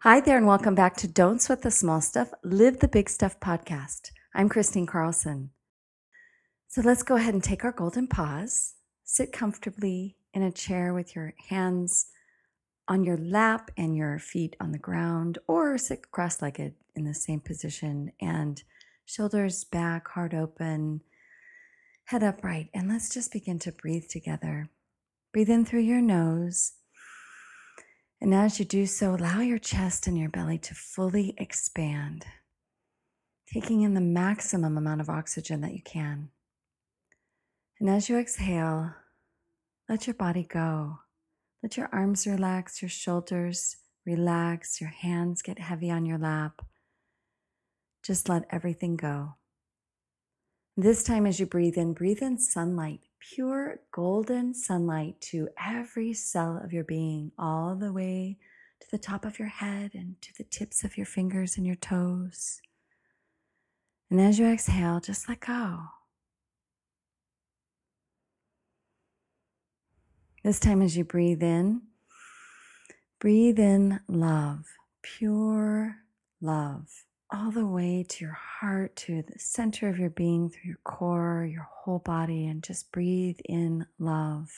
Hi there, and welcome back to Don't Sweat the Small Stuff, Live the Big Stuff podcast. I'm Kristine Carlson. So let's go ahead and take our golden pause. Sit comfortably in a chair with your hands on your lap and your feet on the ground, or sit cross legged in the same position and shoulders back, heart open, head upright. And let's just begin to breathe together. Breathe in through your nose and as you do so, allow your chest and your belly to fully expand, taking in the maximum amount of oxygen that you can. And as you exhale, let your body go. Let your arms relax, your shoulders relax, your hands get heavy on your lap. Just let everything go. This time, as you breathe in, breathe in sunlight pure golden sunlight to every cell of your being, all the way to the top of your head and to the tips of your fingers and your toes. And as you exhale, just let go. This time, as you breathe in, breathe in love, pure love all the way to your heart, to the center of your being, through your core, your whole body, and just breathe in love.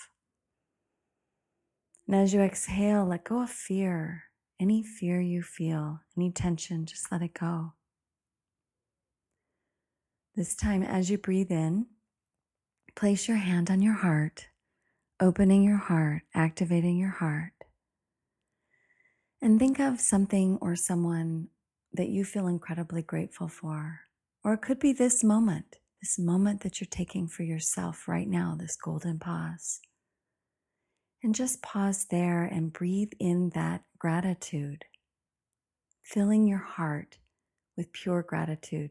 And as you exhale, let go of fear. Any fear you feel, any tension, just let it go. This time, as you breathe in, place your hand on your heart, opening your heart, activating your heart. And think of something or someone that you feel incredibly grateful for. Or it could be this moment, this moment that you're taking for yourself right now, this golden pause. And just pause there and breathe in that gratitude, filling your heart with pure gratitude.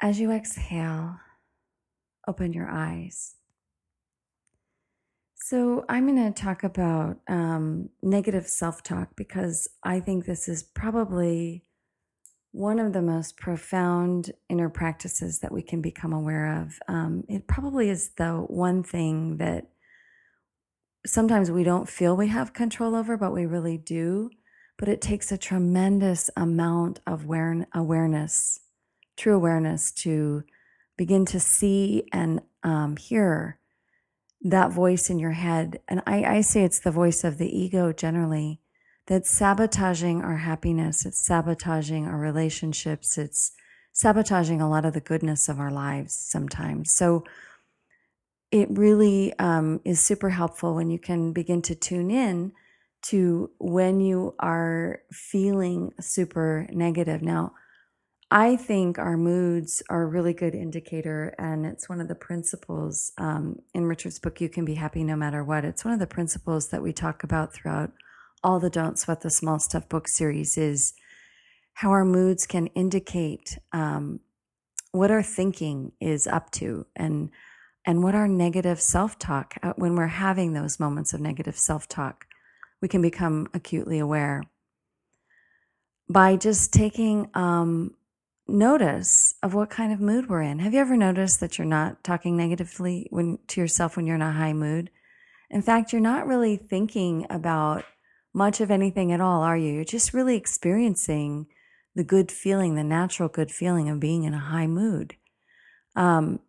As you exhale, open your eyes. So, I'm going to talk about um, negative self talk because I think this is probably one of the most profound inner practices that we can become aware of. Um, it probably is the one thing that sometimes we don't feel we have control over, but we really do. But it takes a tremendous amount of awareness, true awareness, to begin to see and um, hear that voice in your head. And I, I say it's the voice of the ego generally that's sabotaging our happiness. It's sabotaging our relationships. It's sabotaging a lot of the goodness of our lives sometimes. So it really um, is super helpful when you can begin to tune in to when you are feeling super negative. Now, I think our moods are a really good indicator, and it's one of the principles um, in Richard's book, You Can Be Happy No Matter What. It's one of the principles that we talk about throughout all the Don't Sweat the Small Stuff book series is how our moods can indicate um, what our thinking is up to and and what our negative self-talk uh, when we're having those moments of negative self-talk we can become acutely aware by just taking um, notice of what kind of mood we're in. Have you ever noticed that you're not talking negatively when to yourself when you're in a high mood? In fact, you're not really thinking about much of anything at all, are you? You're just really experiencing the good feeling, the natural good feeling of being in a high mood. Um,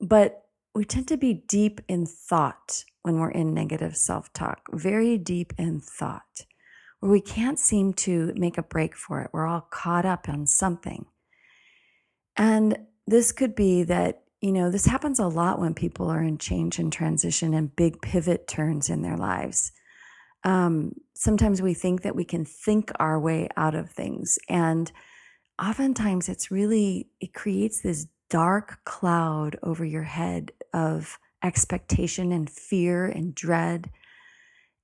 but we tend to be deep in thought when we're in negative self talk, very deep in thought where we can't seem to make a break for it. We're all caught up on something. And this could be that, you know, this happens a lot when people are in change and transition and big pivot turns in their lives. Um, sometimes we think that we can think our way out of things. And oftentimes it's really, it creates this dark cloud over your head of expectation and fear and dread.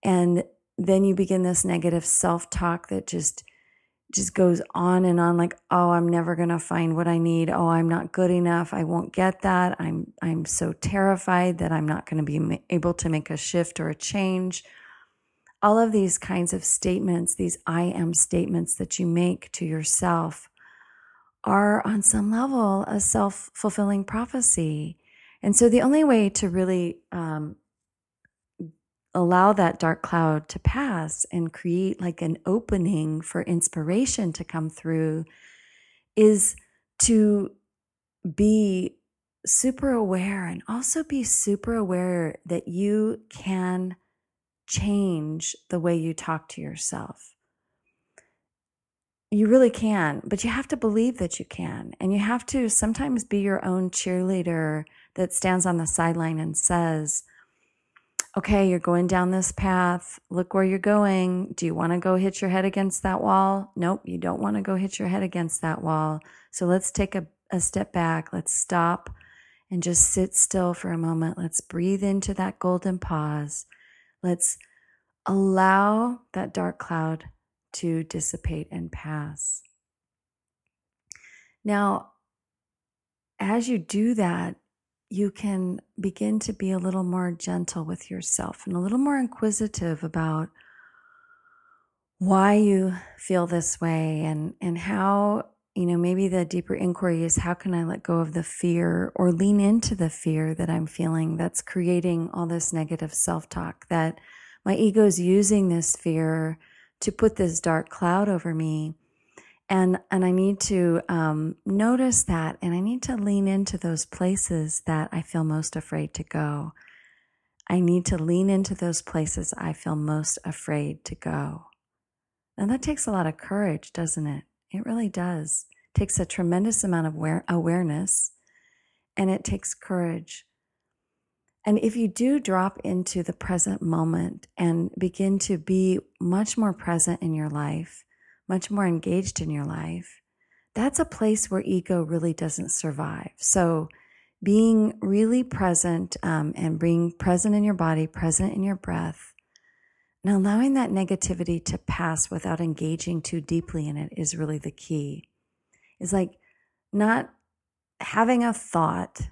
And then you begin this negative self talk that just just goes on and on like oh i'm never going to find what i need. Oh i'm not good enough. I won't get that. I'm i'm so terrified that i'm not going to be able to make a shift or a change. All of these kinds of statements these i am statements that you make to yourself are on some level a self-fulfilling prophecy. And so the only way to really um, allow that dark cloud to pass and create like an opening for inspiration to come through is to be super aware and also be super aware that you can change the way you talk to yourself. You really can, but you have to believe that you can. And you have to sometimes be your own cheerleader that stands on the sideline and says, okay, you're going down this path. Look where you're going. Do you want to go hit your head against that wall? Nope, you don't want to go hit your head against that wall. So let's take a, a step back. Let's stop and just sit still for a moment. Let's breathe into that golden pause. Let's allow that dark cloud to dissipate and pass. Now, as you do that, you can begin to be a little more gentle with yourself and a little more inquisitive about why you feel this way and and how you know maybe the deeper inquiry is how can i let go of the fear or lean into the fear that i'm feeling that's creating all this negative self-talk that my ego is using this fear to put this dark cloud over me and and i need to um, notice that and i need to lean into those places that i feel most afraid to go. I need to lean into those places i feel most afraid to go. And that takes a lot of courage doesn't it? It really does. It takes a tremendous amount of aware- awareness and it takes courage. And if you do drop into the present moment and begin to be much more present in your life much more engaged in your life, that's a place where ego really doesn't survive. So, being really present um, and being present in your body, present in your breath, and allowing that negativity to pass without engaging too deeply in it is really the key. Is like not having a thought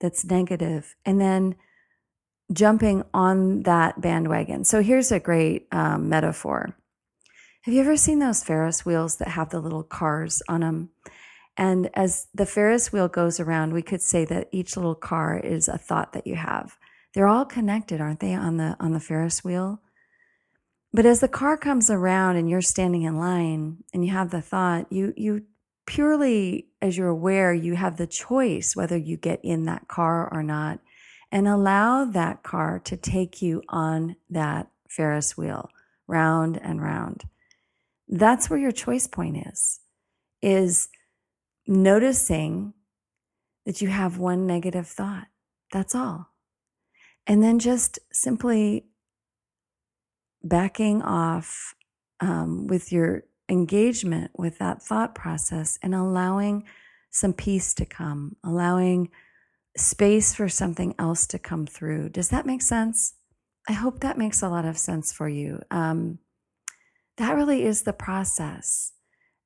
that's negative and then jumping on that bandwagon. So here's a great um, metaphor. Have you ever seen those Ferris wheels that have the little cars on them? And as the Ferris wheel goes around, we could say that each little car is a thought that you have. They're all connected, aren't they, on the on the Ferris wheel? But as the car comes around and you're standing in line and you have the thought, you you purely as you're aware, you have the choice whether you get in that car or not and allow that car to take you on that Ferris wheel round and round. That's where your choice point is, is noticing that you have one negative thought. That's all. And then just simply backing off um, with your engagement with that thought process and allowing some peace to come, allowing space for something else to come through. Does that make sense? I hope that makes a lot of sense for you. Um, that really is the process.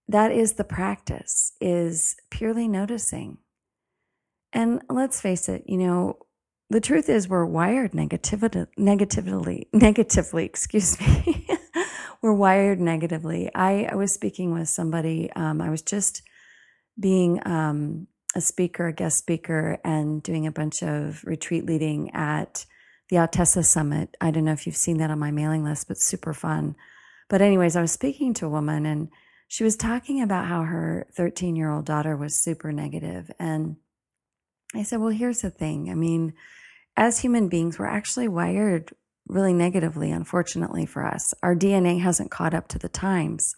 That is the practice, is purely noticing. And let's face it, you know, the truth is we're wired negativity, negatively, negatively, excuse me. we're wired negatively. I, I, was speaking with somebody, um, I was just being um, a speaker, a guest speaker, and doing a bunch of retreat leading at the Autessa Summit. I don't know if you've seen that on my mailing list, but super fun. But, anyways, I was speaking to a woman and she was talking about how her 13 year old daughter was super negative. And I said, Well, here's the thing. I mean, as human beings, we're actually wired really negatively, unfortunately for us. Our DNA hasn't caught up to the times.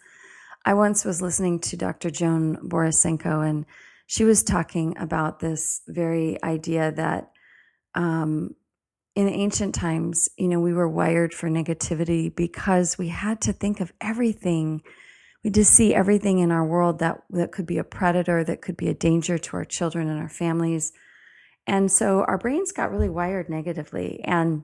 I once was listening to Dr. Joan Borysenko, and she was talking about this very idea that um, in ancient times, you know, we were wired for negativity because we had to think of everything. We just see everything in our world that that could be a predator, that could be a danger to our children and our families. And so our brains got really wired negatively. And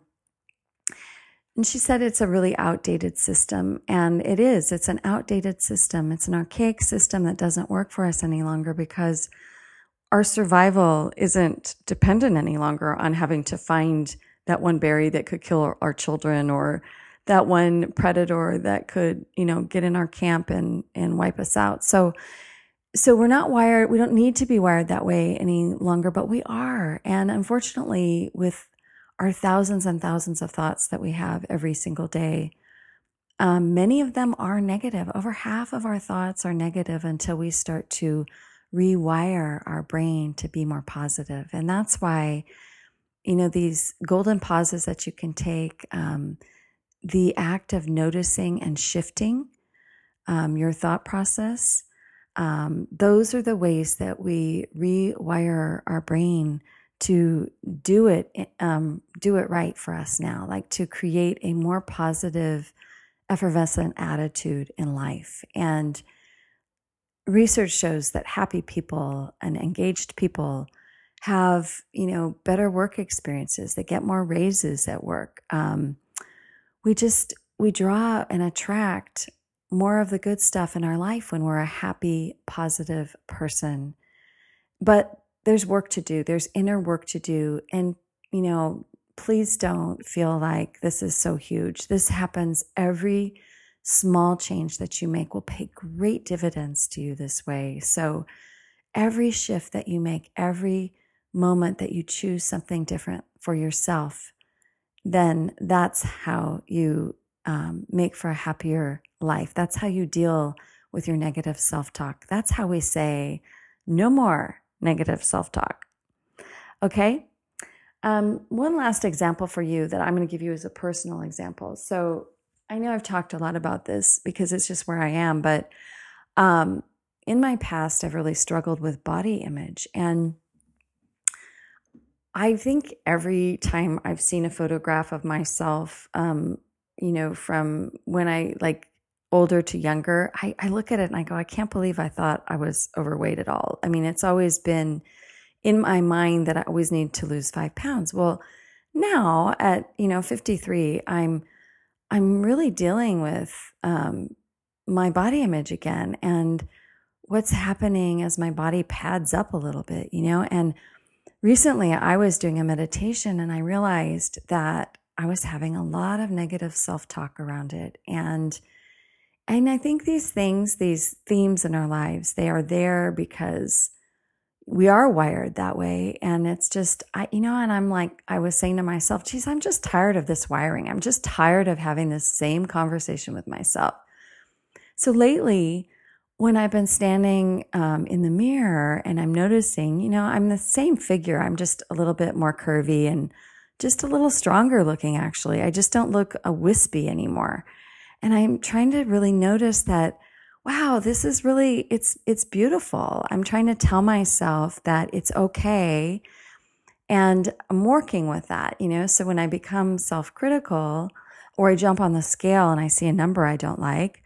and she said it's a really outdated system. And it is. It's an outdated system. It's an archaic system that doesn't work for us any longer because our survival isn't dependent any longer on having to find that one berry that could kill our children or that one predator that could, you know, get in our camp and, and wipe us out. So, so we're not wired, we don't need to be wired that way any longer, but we are. And unfortunately, with our thousands and thousands of thoughts that we have every single day, um, many of them are negative. Over half of our thoughts are negative until we start to rewire our brain to be more positive. And that's why, you know, these golden pauses that you can take, um, the act of noticing and shifting um, your thought process, um, those are the ways that we rewire our brain to do it um, do it right for us now like to create a more positive effervescent attitude in life. And research shows that happy people and engaged people have you know better work experiences they get more raises at work um, we just we draw and attract more of the good stuff in our life when we're a happy positive person. But there's work to do there's inner work to do and you know please don't feel like this is so huge. This happens every small change that you make will pay great dividends to you this way. So every shift that you make every moment that you choose something different for yourself then that's how you um, make for a happier life. That's how you deal with your negative self talk. That's how we say, no more negative self talk. Okay? Um, one last example for you that I'm going to give you as a personal example. So I know I've talked a lot about this because it's just where I am, but um, in my past, I've really struggled with body image. And I think every time I've seen a photograph of myself, um, you know, from when I like older to younger, I, I look at it and I go, I can't believe I thought I was overweight at all. I mean, it's always been in my mind that I always need to lose five pounds. Well, now at you know 53, I'm I'm really dealing with um, my body image again and what's happening as my body pads up a little bit, you know, and recently I was doing a meditation and I realized that I was having a lot of negative self-talk around it. And and I think these things these themes in our lives they are there because we are wired that way. And it's just I you know and I'm like I was saying to myself geez I'm just tired of this wiring. I'm just tired of having this same conversation with myself. So lately when I've been standing um, in the mirror and I'm noticing, you know, I'm the same figure. I'm just a little bit more curvy and just a little stronger looking, actually. I just don't look a wispy anymore. And I'm trying to really notice that, wow, this is really, it's, it's beautiful. I'm trying to tell myself that it's okay. And I'm working with that, you know. So when I become self critical or I jump on the scale and I see a number I don't like,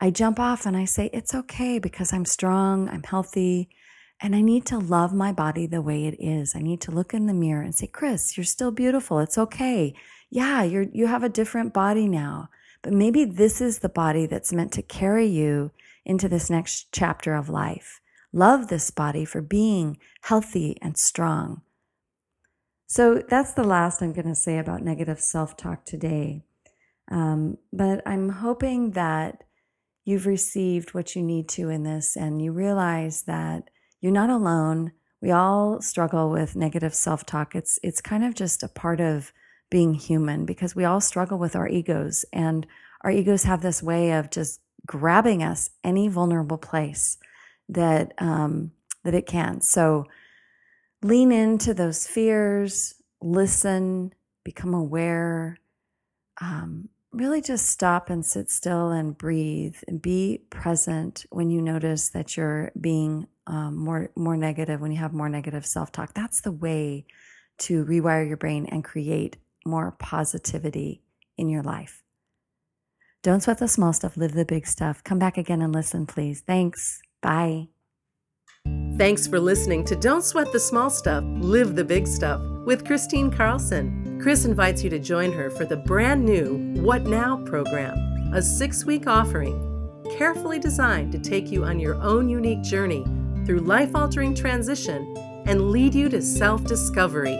I jump off and I say, it's okay because I'm strong, I'm healthy, and I need to love my body the way it is. I need to look in the mirror and say, Chris, you're still beautiful. It's okay. Yeah, you're, you have a different body now, but maybe this is the body that's meant to carry you into this next chapter of life. Love this body for being healthy and strong. So that's the last I'm going to say about negative self talk today. Um, but I'm hoping that you've received what you need to in this and you realize that you're not alone. We all struggle with negative self-talk. It's it's kind of just a part of being human because we all struggle with our egos and our egos have this way of just grabbing us any vulnerable place that um, that it can. So lean into those fears, listen, become aware, um, really just stop and sit still and breathe and be present when you notice that you're being um, more more negative when you have more negative self-talk. That's the way to rewire your brain and create more positivity in your life. Don't sweat the small stuff live the big stuff. Come back again and listen please. Thanks. Bye. Thanks for listening to Don't Sweat the Small Stuff, Live the Big Stuff with Kristine Carlson. Chris invites you to join her for the brand new What Now program, a six week offering carefully designed to take you on your own unique journey through life altering transition and lead you to self discovery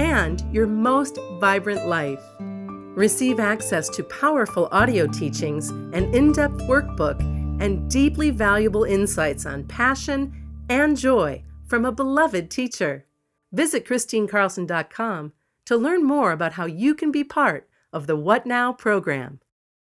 and your most vibrant life. Receive access to powerful audio teachings, an in depth workbook, and deeply valuable insights on passion and joy from a beloved teacher. Visit KristineCarlson.com to learn more about how you can be part of the What Now program.